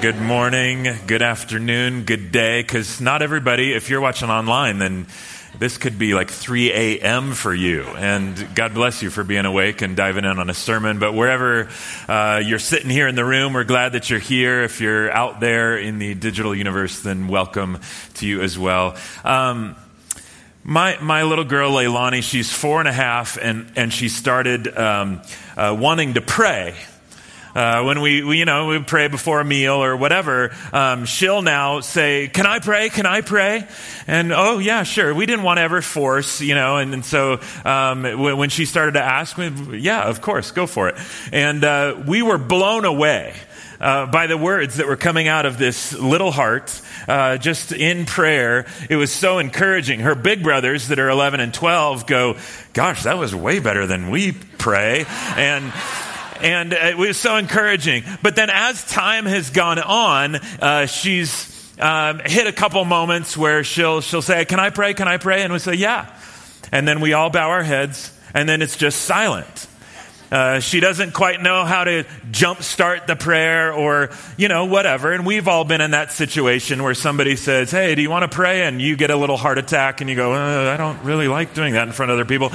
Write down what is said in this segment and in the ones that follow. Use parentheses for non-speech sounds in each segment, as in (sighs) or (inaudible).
Good morning, good afternoon, good day, because not everybody, if you're watching online, then this could be like 3 a.m. for you. And God bless you for being awake and diving in on a sermon. But wherever uh, you're sitting here in the room, we're glad that you're here. If you're out there in the digital universe, then welcome to you as well. Um, my, my little girl, Leilani, she's four and a half, and, and she started um, uh, wanting to pray. Uh, when we, we, you know, we pray before a meal or whatever, um, she'll now say, "Can I pray? Can I pray?" And oh yeah, sure. We didn't want to ever force, you know, and, and so um, when, she started to ask, me, yeah, of course, go for it. And uh, we were blown away. Uh, by the words that were coming out of this little heart, uh, just in prayer. It was so encouraging. Her big brothers that are 11 and 12 go, Gosh, that was way better than we pray. And and it was so encouraging. But then as time has gone on, uh, she's um, hit a couple moments where she'll, she'll say, Can I pray? Can I pray? And we say, Yeah. And then we all bow our heads, and then it's just silent. Uh, she doesn't quite know how to jumpstart the prayer or, you know, whatever. And we've all been in that situation where somebody says, Hey, do you want to pray? And you get a little heart attack and you go, uh, I don't really like doing that in front of other people.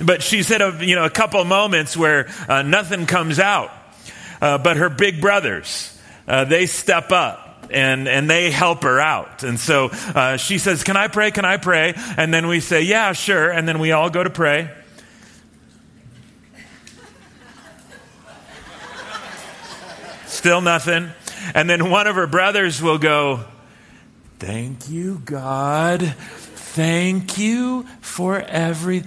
But she's hit a, you know, a couple moments where uh, nothing comes out. Uh, but her big brothers, uh, they step up and, and they help her out. And so uh, she says, Can I pray? Can I pray? And then we say, Yeah, sure. And then we all go to pray. Still nothing. And then one of her brothers will go, Thank you, God. Thank you for every.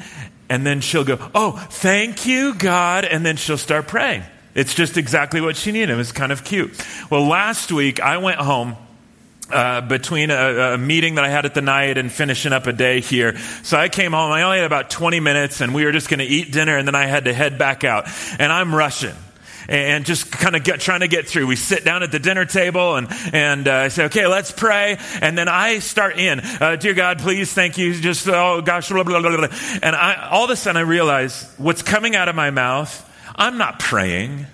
And then she'll go, Oh, thank you, God. And then she'll start praying. It's just exactly what she needed. It was kind of cute. Well, last week I went home. Uh, between a, a, meeting that I had at the night and finishing up a day here. So I came home. I only had about 20 minutes and we were just going to eat dinner and then I had to head back out. And I'm rushing and just kind of trying to get through. We sit down at the dinner table and, and uh, I say, okay, let's pray. And then I start in, uh, dear God, please, thank you. Just, oh gosh, blah, blah, blah, blah. And I, all of a sudden I realize what's coming out of my mouth, I'm not praying.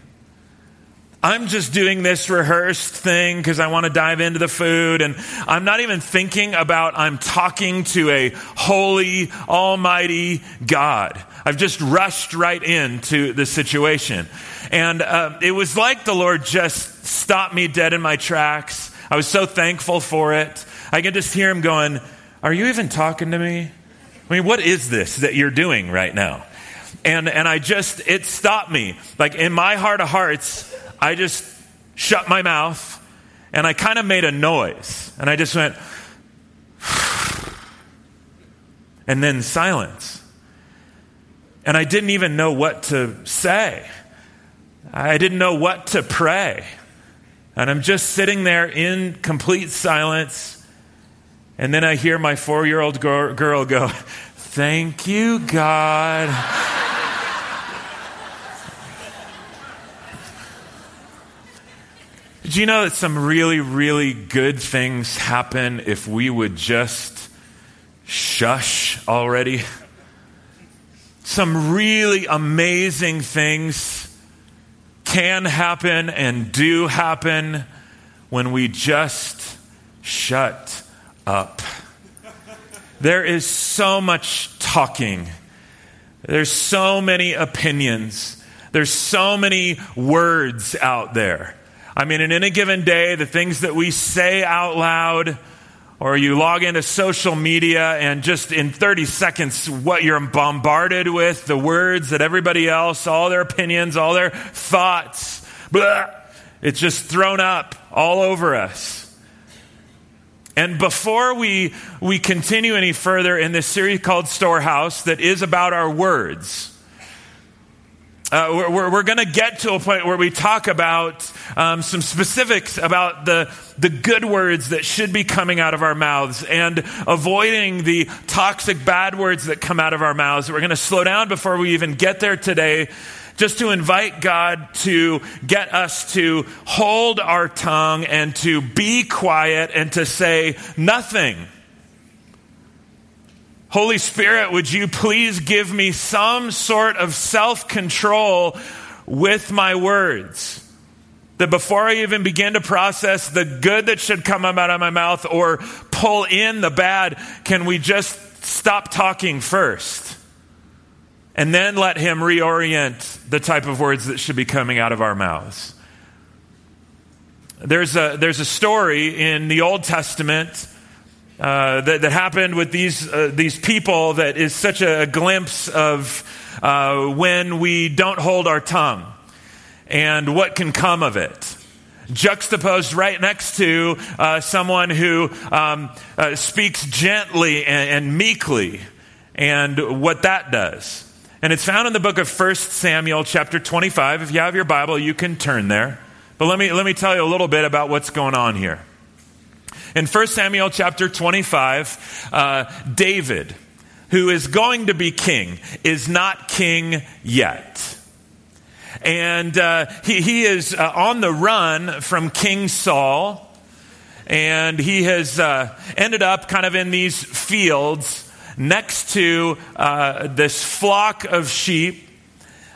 I'm just doing this rehearsed thing because I want to dive into the food. And I'm not even thinking about I'm talking to a holy, almighty God. I've just rushed right into the situation. And uh, it was like the Lord just stopped me dead in my tracks. I was so thankful for it. I could just hear him going, Are you even talking to me? I mean, what is this that you're doing right now? And, and I just, it stopped me. Like in my heart of hearts, I just shut my mouth and I kind of made a noise. And I just went, (sighs) and then silence. And I didn't even know what to say. I didn't know what to pray. And I'm just sitting there in complete silence. And then I hear my four year old girl go, Thank you, God. (laughs) Do you know that some really, really good things happen if we would just shush already? Some really amazing things can happen and do happen when we just shut up. There is so much talking. There's so many opinions. There's so many words out there. I mean, in any given day, the things that we say out loud, or you log into social media and just in 30 seconds, what you're bombarded with, the words that everybody else, all their opinions, all their thoughts, blah, it's just thrown up all over us. And before we, we continue any further in this series called Storehouse, that is about our words, uh, we're, we're going to get to a point where we talk about um, some specifics about the, the good words that should be coming out of our mouths and avoiding the toxic bad words that come out of our mouths. We're going to slow down before we even get there today just to invite God to get us to hold our tongue and to be quiet and to say nothing. Holy Spirit, would you please give me some sort of self control with my words? That before I even begin to process the good that should come out of my mouth or pull in the bad, can we just stop talking first? And then let Him reorient the type of words that should be coming out of our mouths. There's a, there's a story in the Old Testament uh, that, that, happened with these, uh, these people that is such a, glimpse of uh, when we don't hold our tongue and what can come of it. Juxtaposed right next to uh, someone who um, uh, speaks gently and, and meekly and what that does. And it's found in the book of 1 Samuel, chapter 25. If you have your Bible, you can turn there. But let me, let me tell you a little bit about what's going on here. In 1 Samuel chapter 25, uh, David, who is going to be king, is not king yet. And uh, he, he is uh, on the run from King Saul. And he has uh, ended up kind of in these fields next to uh, this flock of sheep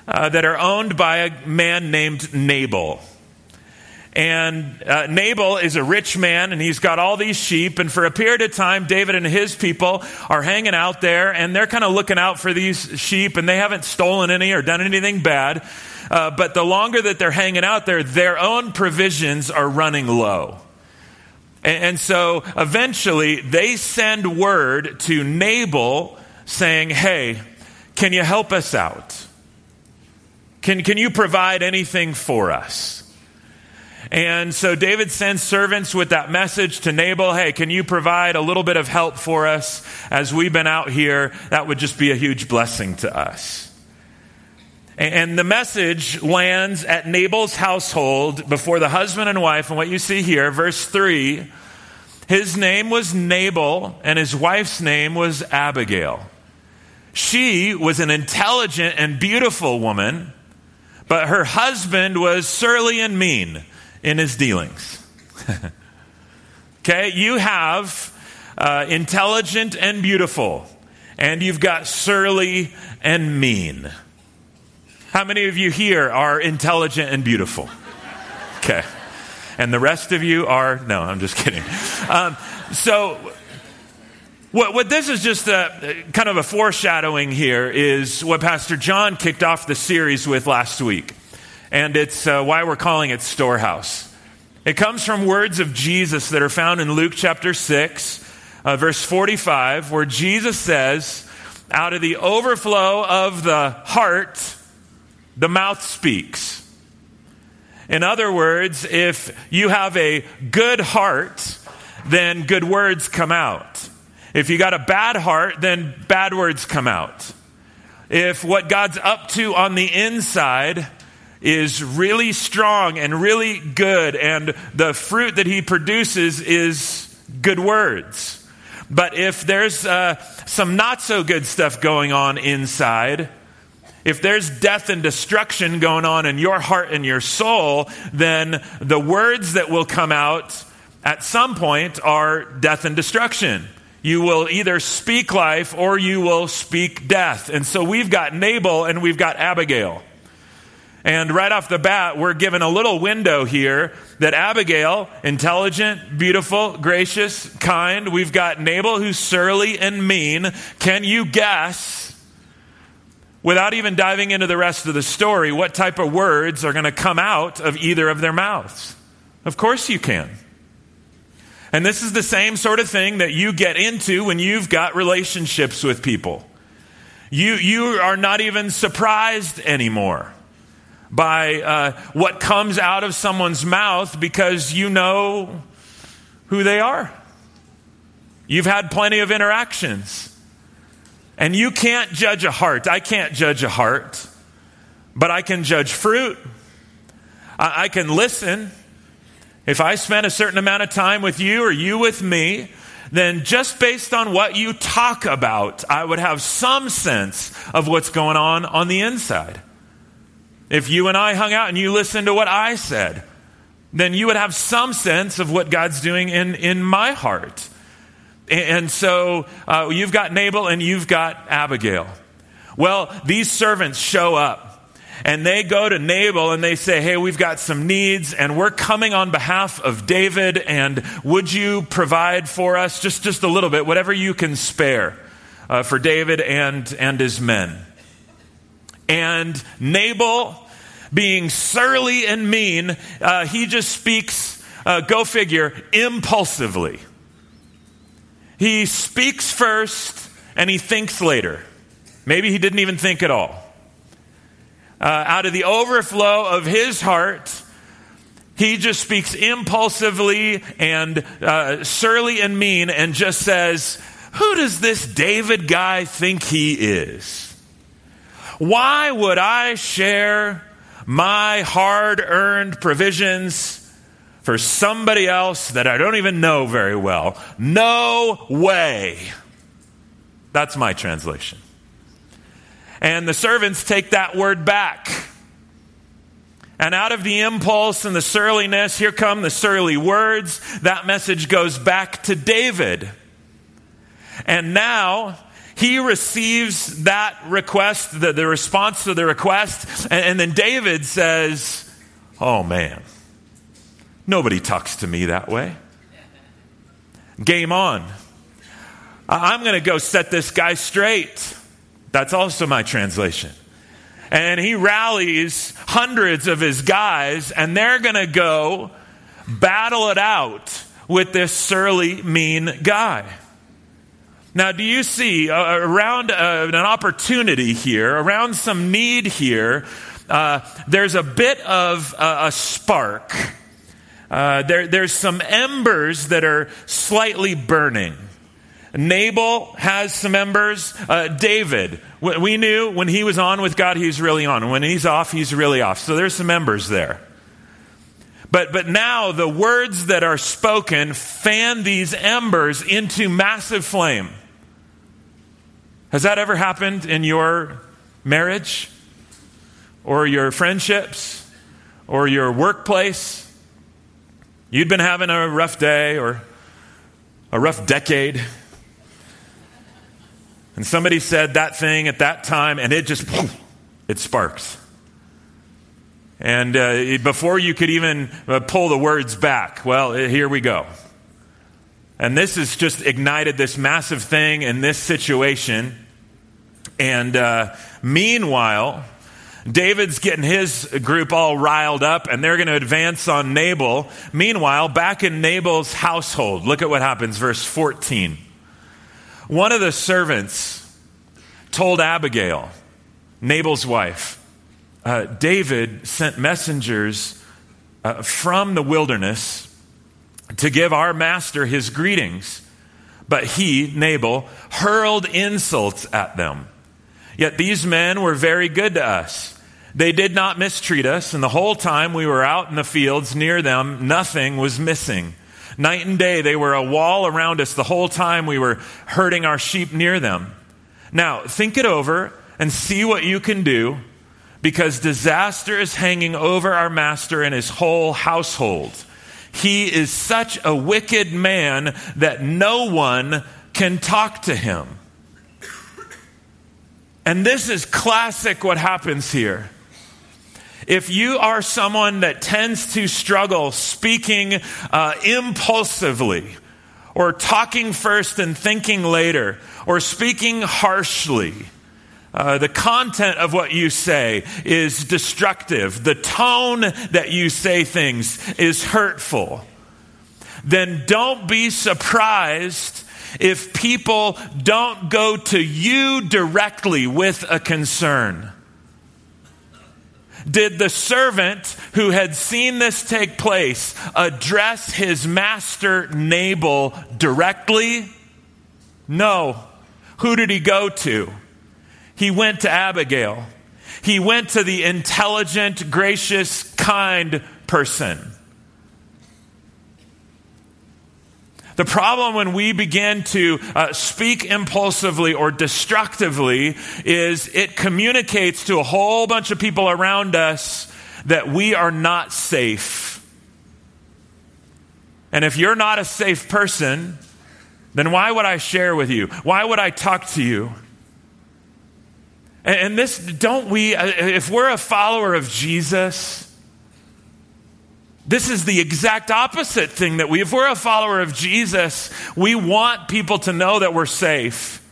uh, that are owned by a man named Nabal. And uh, Nabal is a rich man and he's got all these sheep. And for a period of time, David and his people are hanging out there and they're kind of looking out for these sheep and they haven't stolen any or done anything bad. Uh, but the longer that they're hanging out there, their own provisions are running low. And, and so eventually they send word to Nabal saying, Hey, can you help us out? Can, can you provide anything for us? And so David sends servants with that message to Nabal hey, can you provide a little bit of help for us as we've been out here? That would just be a huge blessing to us. And the message lands at Nabal's household before the husband and wife. And what you see here, verse 3 his name was Nabal, and his wife's name was Abigail. She was an intelligent and beautiful woman, but her husband was surly and mean in his dealings. (laughs) okay, you have uh, intelligent and beautiful, and you've got surly and mean. How many of you here are intelligent and beautiful? Okay. And the rest of you are, no, I'm just kidding. Um, so, what, what, this is just a, kind of a foreshadowing here is what Pastor John kicked off the series with last week and it's uh, why we're calling it Storehouse. It comes from words of Jesus that are found in Luke chapter 6, uh, verse 45, where Jesus says, Out of the overflow of the heart, the mouth speaks. In other words, if you have a good heart, then good words come out. If you got a bad heart, then bad words come out. If what God's up to on the inside is really strong and really good, and the fruit that he produces is good words. But if there's uh, some not so good stuff going on inside, if there's death and destruction going on in your heart and your soul, then the words that will come out at some point are death and destruction. You will either speak life or you will speak death. And so we've got Nabal and we've got Abigail. And right off the bat, we're given a little window here that Abigail, intelligent, beautiful, gracious, kind. We've got Nabal, who's surly and mean. Can you guess, without even diving into the rest of the story, what type of words are going to come out of either of their mouths? Of course you can. And this is the same sort of thing that you get into when you've got relationships with people. You, you are not even surprised anymore by uh, what comes out of someone's mouth because you know who they are. You've had plenty of interactions. And you can't judge a heart. I can't judge a heart, but I can judge fruit. I, I can listen. If I spend a certain amount of time with you or you with me, then just based on what you talk about, I would have some sense of what's going on on the inside. If you and I hung out and you listened to what I said, then you would have some sense of what God's doing in, in my heart. And so uh, you've got Nabal and you've got Abigail. Well, these servants show up and they go to Nabal and they say, Hey, we've got some needs and we're coming on behalf of David and would you provide for us just, just a little bit, whatever you can spare uh, for David and, and his men? And Nabal, being surly and mean, uh, he just speaks, uh, go figure, impulsively. He speaks first and he thinks later. Maybe he didn't even think at all uh, out of the overflow of his heart, he just speaks impulsively and uh, surly and mean and just says, Who does this David guy think he is? Why would I share my hard earned provisions for somebody else that I don't even know very well? No way. That's my translation. And the servants take that word back. And out of the impulse and the surliness, here come the surly words. That message goes back to David. And now he receives that request, the, the response to the request, and, and then David says, Oh man, nobody talks to me that way. Game on. I'm going to go set this guy straight. That's also my translation. And he rallies hundreds of his guys, and they're going to go battle it out with this surly, mean guy. Now, do you see uh, around uh, an opportunity here, around some need here, uh, there's a bit of a spark. Uh, there, there's some embers that are slightly burning. Nabal has some embers. Uh, David, we knew when he was on with God, he's really on. When he's off, he's really off. So there's some embers there. But, but now the words that are spoken fan these embers into massive flame. Has that ever happened in your marriage or your friendships or your workplace? You'd been having a rough day or a rough decade and somebody said that thing at that time, and it just, it sparks. And uh, before you could even uh, pull the words back, well, here we go. And this has just ignited this massive thing in this situation. And uh, meanwhile, David's getting his group all riled up and they're going to advance on Nabal. Meanwhile, back in Nabal's household, look at what happens, verse 14. One of the servants told Abigail, Nabal's wife, uh, David sent messengers uh, from the wilderness to give our master his greetings. But he, Nabal, hurled insults at them. Yet these men were very good to us. They did not mistreat us, and the whole time we were out in the fields near them, nothing was missing. Night and day, they were a wall around us the whole time we were herding our sheep near them. Now, think it over and see what you can do because disaster is hanging over our master and his whole household. He is such a wicked man that no one can talk to him. And this is classic what happens here. If you are someone that tends to struggle speaking uh, impulsively, or talking first and thinking later, or speaking harshly, uh, the content of what you say is destructive. The tone that you say things is hurtful. Then don't be surprised if people don't go to you directly with a concern. Did the servant who had seen this take place address his master Nabal directly? No. Who did he go to? He went to Abigail. He went to the intelligent, gracious, kind person. The problem when we begin to uh, speak impulsively or destructively is it communicates to a whole bunch of people around us that we are not safe. And if you're not a safe person, then why would I share with you? Why would I talk to you? And this, don't we, uh, if we're a follower of Jesus, this is the exact opposite thing that we, if we're a follower of Jesus, we want people to know that we're safe.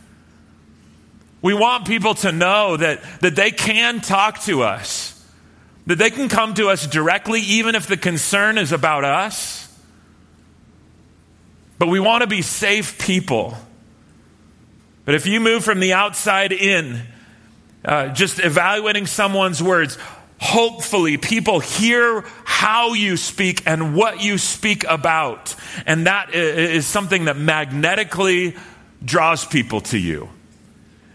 We want people to know that, that they can talk to us, that they can come to us directly, even if the concern is about us. But we want to be safe people. But if you move from the outside in, uh, just evaluating someone's words, hopefully people hear how you speak and what you speak about. And that is something that magnetically draws people to you.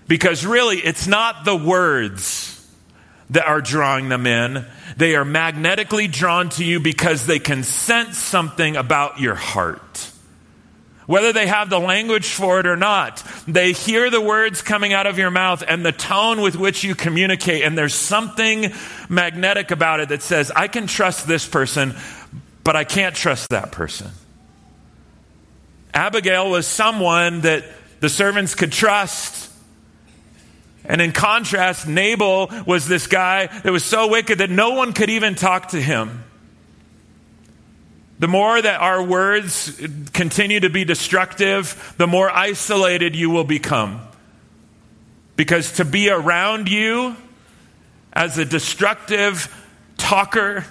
Because really, it's not the words that are drawing them in. They are magnetically drawn to you because they can sense something about your heart. Whether they have the language for it or not, they hear the words coming out of your mouth and the tone with which you communicate, and there's something magnetic about it that says, I can trust this person, but I can't trust that person. Abigail was someone that the servants could trust. And in contrast, Nabal was this guy that was so wicked that no one could even talk to him. The more that our words continue to be destructive, the more isolated you will become. Because to be around you as a destructive talker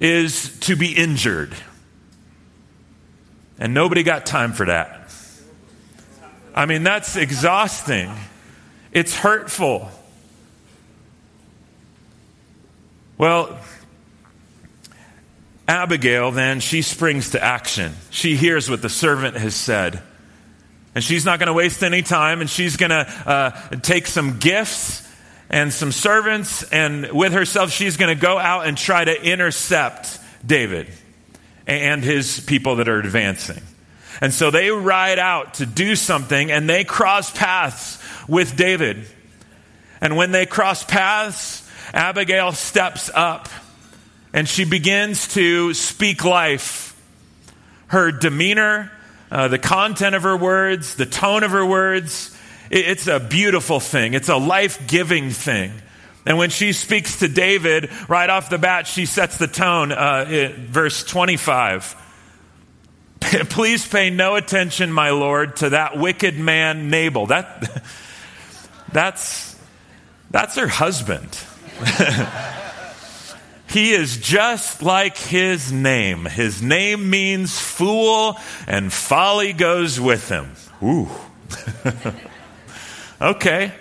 is to be injured. And nobody got time for that. I mean, that's exhausting. It's hurtful. Well, Abigail, then, she springs to action. She hears what the servant has said. And she's not going to waste any time, and she's going to uh, take some gifts and some servants, and with herself, she's going to go out and try to intercept David and his people that are advancing. And so they ride out to do something, and they cross paths with David. And when they cross paths, Abigail steps up and she begins to speak life. Her demeanor, uh, the content of her words, the tone of her words, it, it's a beautiful thing. It's a life giving thing. And when she speaks to David, right off the bat, she sets the tone. Uh, verse 25. (laughs) Please pay no attention, my Lord, to that wicked man Nabal. That, (laughs) that's, that's her husband. (laughs) He is just like his name. His name means fool, and folly goes with him. Ooh. (laughs) okay.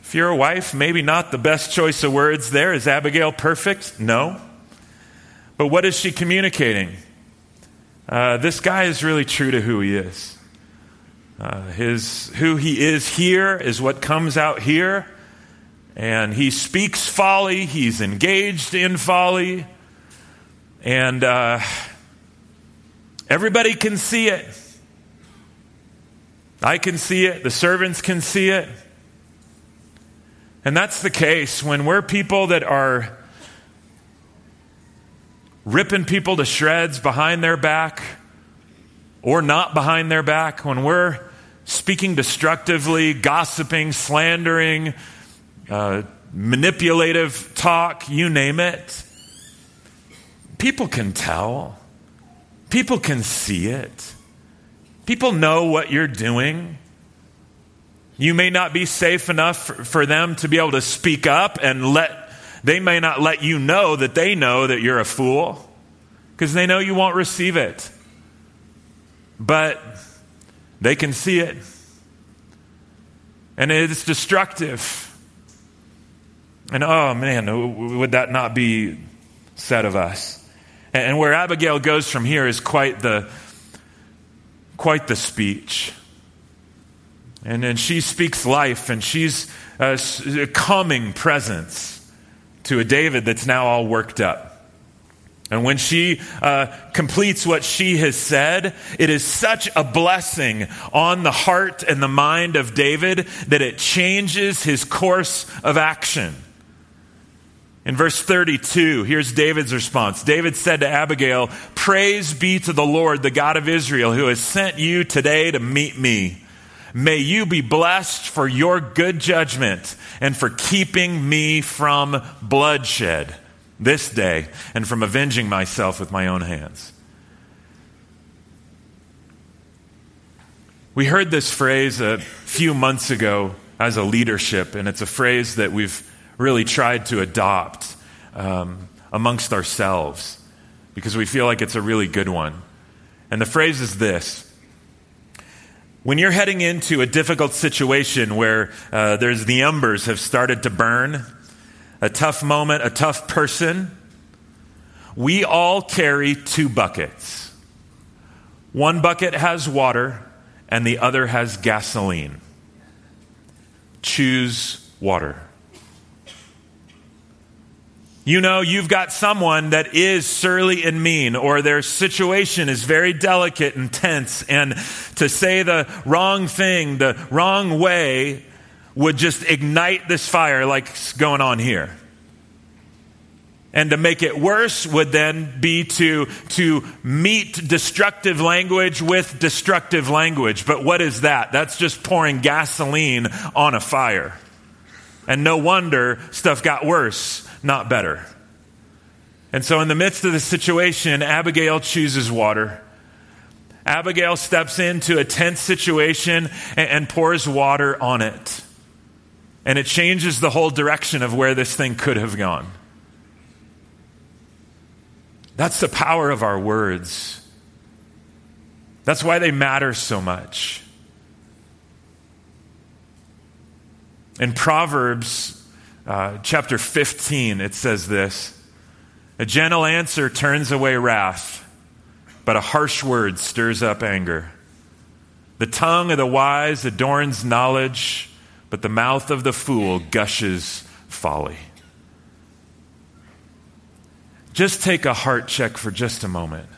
If you're a wife, maybe not the best choice of words there. Is Abigail perfect? No. But what is she communicating? Uh, this guy is really true to who he is. Uh, his, who he is here is what comes out here and he speaks folly, he's engaged in folly, and uh, everybody can see it. I can see it, the servants can see it. And that's the case when we're people that are ripping people to shreds behind their back or not behind their back, when we're speaking destructively, gossiping, slandering, uh, manipulative talk, you name it. People can tell, people can see it. People know what you're doing. You may not be safe enough for, for them to be able to speak up and let, they may not let you know that they know that you're a fool because they know you won't receive it. But they can see it. And it's destructive. And oh man, would that not be said of us? And where Abigail goes from here is quite the quite the speech. And then she speaks life, and she's a, a calming presence to a David that's now all worked up. And when she uh, completes what she has said, it is such a blessing on the heart and the mind of David that it changes his course of action. In verse 32, here's David's response. David said to Abigail, Praise be to the Lord, the God of Israel, who has sent you today to meet me. May you be blessed for your good judgment and for keeping me from bloodshed this day and from avenging myself with my own hands. We heard this phrase a few months ago as a leadership, and it's a phrase that we've really tried to adopt um, amongst ourselves because we feel like it's a really good one. And the phrase is this when you're heading into a difficult situation where uh, there's the embers have started to burn, a tough moment, a tough person, we all carry two buckets. One bucket has water, and the other has gasoline. Choose water. You know, you've got someone that is surly and mean, or their situation is very delicate and tense, and to say the wrong thing the wrong way would just ignite this fire like's going on here. And to make it worse would then be to, to meet destructive language with destructive language. But what is that? That's just pouring gasoline on a fire. And no wonder stuff got worse not better. And so, in the midst of the situation, Abigail chooses water. Abigail steps into a tense situation and, pours water on it. And it changes the whole direction of where this thing could have gone. That's the power of our words. That's why they matter so much. In Proverbs uh, chapter 15, it says this A gentle answer turns away wrath, but a harsh word stirs up anger. The tongue of the wise adorns knowledge, but the mouth of the fool gushes folly. Just take a heart check for just a moment.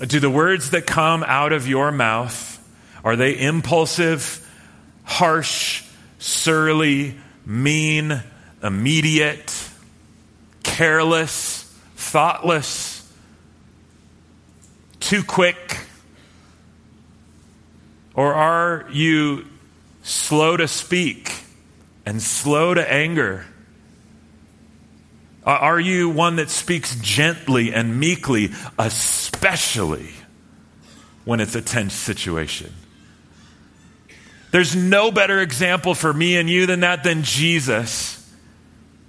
Do the words that come out of your mouth are they impulsive, harsh, surly, mean, immediate, careless, thoughtless, too quick? Or are you slow to speak and slow to anger? Are you one that speaks gently and meekly, especially when it's a tense situation? There's no better example for me and you than that than Jesus.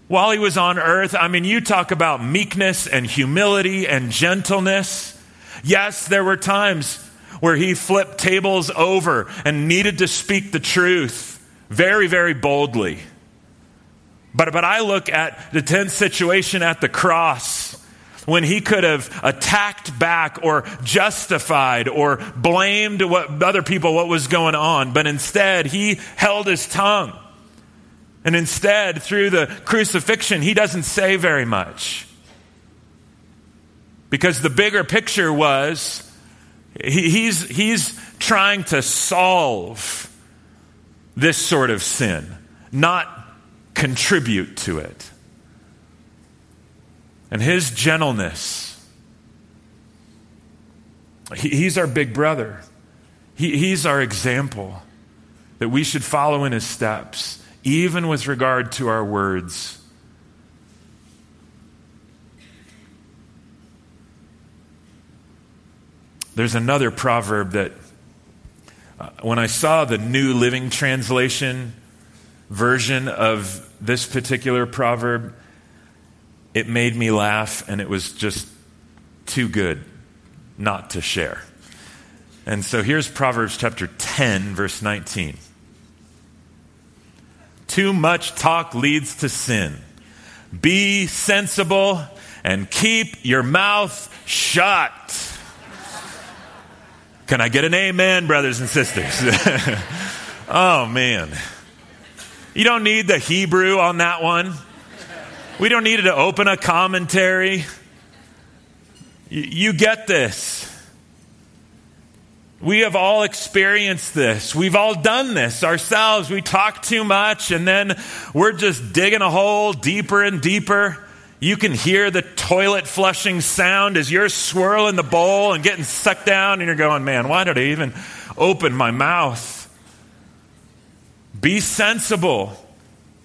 While he was on earth, I mean, you talk about meekness and humility and gentleness. Yes, there were times where he flipped tables over and needed to speak the truth very, very boldly. But, but I look at the tense situation at the cross when he could have attacked back or justified or blamed what, other people what was going on, but instead he held his tongue. And instead, through the crucifixion, he doesn't say very much. Because the bigger picture was he, he's, he's trying to solve this sort of sin, not contribute to it and his gentleness. He's our big brother, he, he's our example that we should follow in his steps, even with regard to our words. There's another proverb that, uh, when I saw the New Living Translation version of this particular proverb, it made me laugh, and it was just too good not to share. And so here's Proverbs chapter 10, verse 19. Too much talk leads to sin. Be sensible and keep your mouth shut. Can I get an amen, brothers and sisters? (laughs) oh, man. You don't need the Hebrew on that one. We don't need to open a commentary. You get this. We have all experienced this. We've all done this ourselves. We talk too much and then we're just digging a hole deeper and deeper. You can hear the toilet flushing sound as you're swirling the bowl and getting sucked down, and you're going, man, why did I even open my mouth? Be sensible.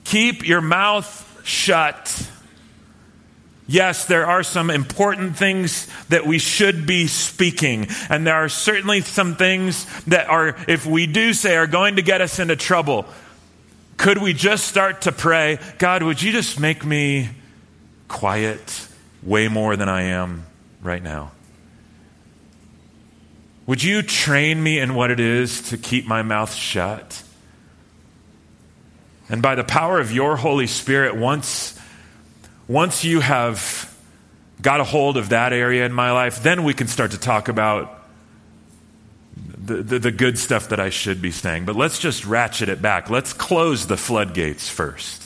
Keep your mouth shut. Yes, there are some important things that we should be speaking. And there are certainly some things that are, if we do say, are going to get us into trouble. Could we just start to pray, God, would you just make me quiet way more than I am right now? Would you train me in what it is to keep my mouth shut? And by the power of your Holy Spirit, once, once you have got a hold of that area in my life, then we can start to talk about the, the, the, good stuff that I should be saying. But let's just ratchet it back. Let's close the floodgates first.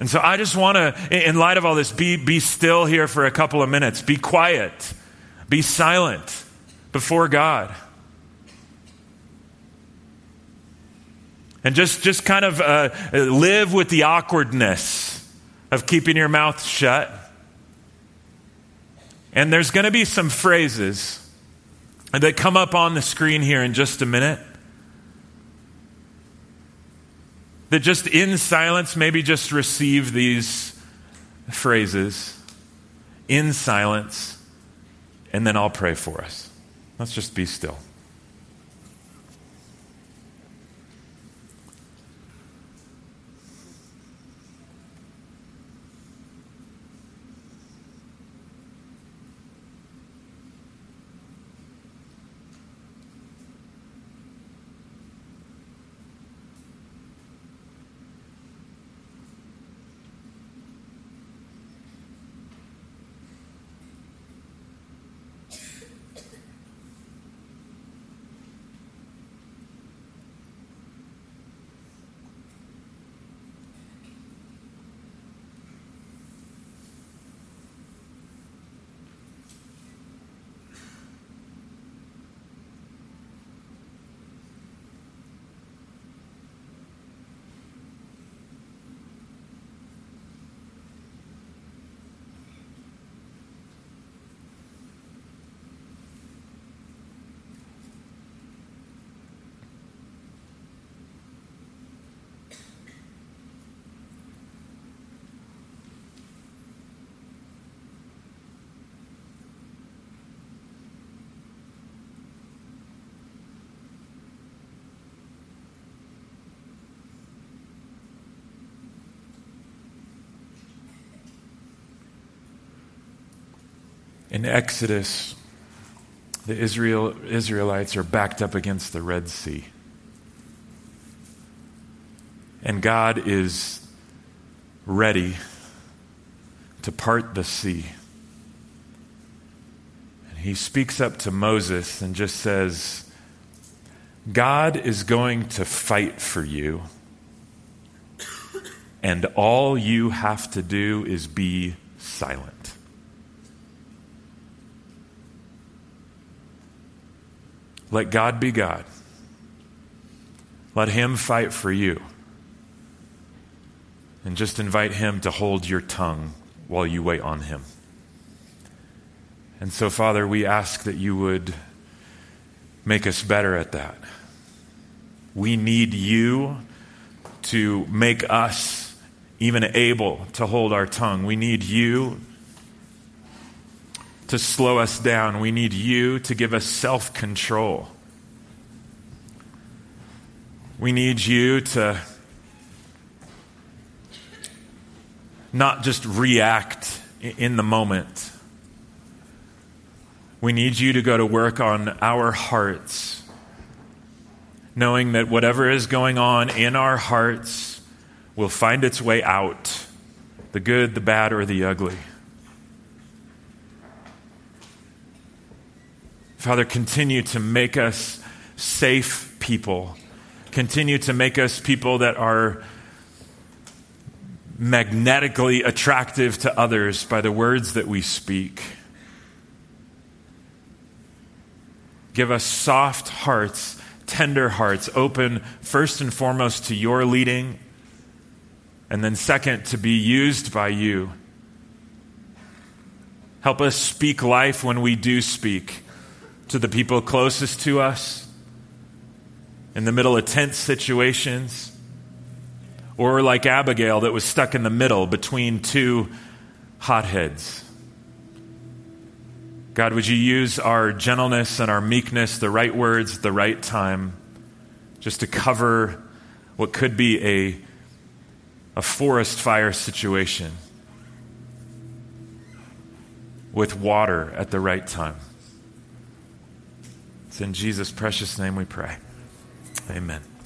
And so I just want to, in light of all this, be, be still here for a couple of minutes. Be quiet. Be silent before God. And just, just kind of uh, live with the awkwardness of keeping your mouth shut. And there's going to be some phrases that come up on the screen here in just a minute. That just in silence, maybe just receive these phrases in silence, and then I'll pray for us. Let's just be still. In Exodus, the Israel, Israelites are backed up against the Red Sea. And God is ready to part the sea. And he speaks up to Moses and just says, God is going to fight for you, and all you have to do is be silent. Let God be God. Let Him fight for you. And just invite Him to hold your tongue while you wait on Him. And so, Father, we ask that you would make us better at that. We need you to make us even able to hold our tongue. We need you to slow us down. We need you to give us self control. We need you to not just react in the moment. We need you to go to work on our hearts, knowing that whatever is going on in our hearts will find its way out the good, the bad, or the ugly. Father, continue to make us safe people. Continue to make us people that are magnetically attractive to others by the words that we speak. Give us soft hearts, tender hearts, open first and foremost to your leading, And then, second, to be used by you. Help us speak life when we do speak to the people closest to us, in the middle of tense situations, or like Abigail that was stuck in the middle between two hotheads. God, would you use our gentleness and our meekness, the right words, the right time, just to cover what could be a, a forest fire situation with water at the right time. It's in Jesus' precious name we pray. Amen.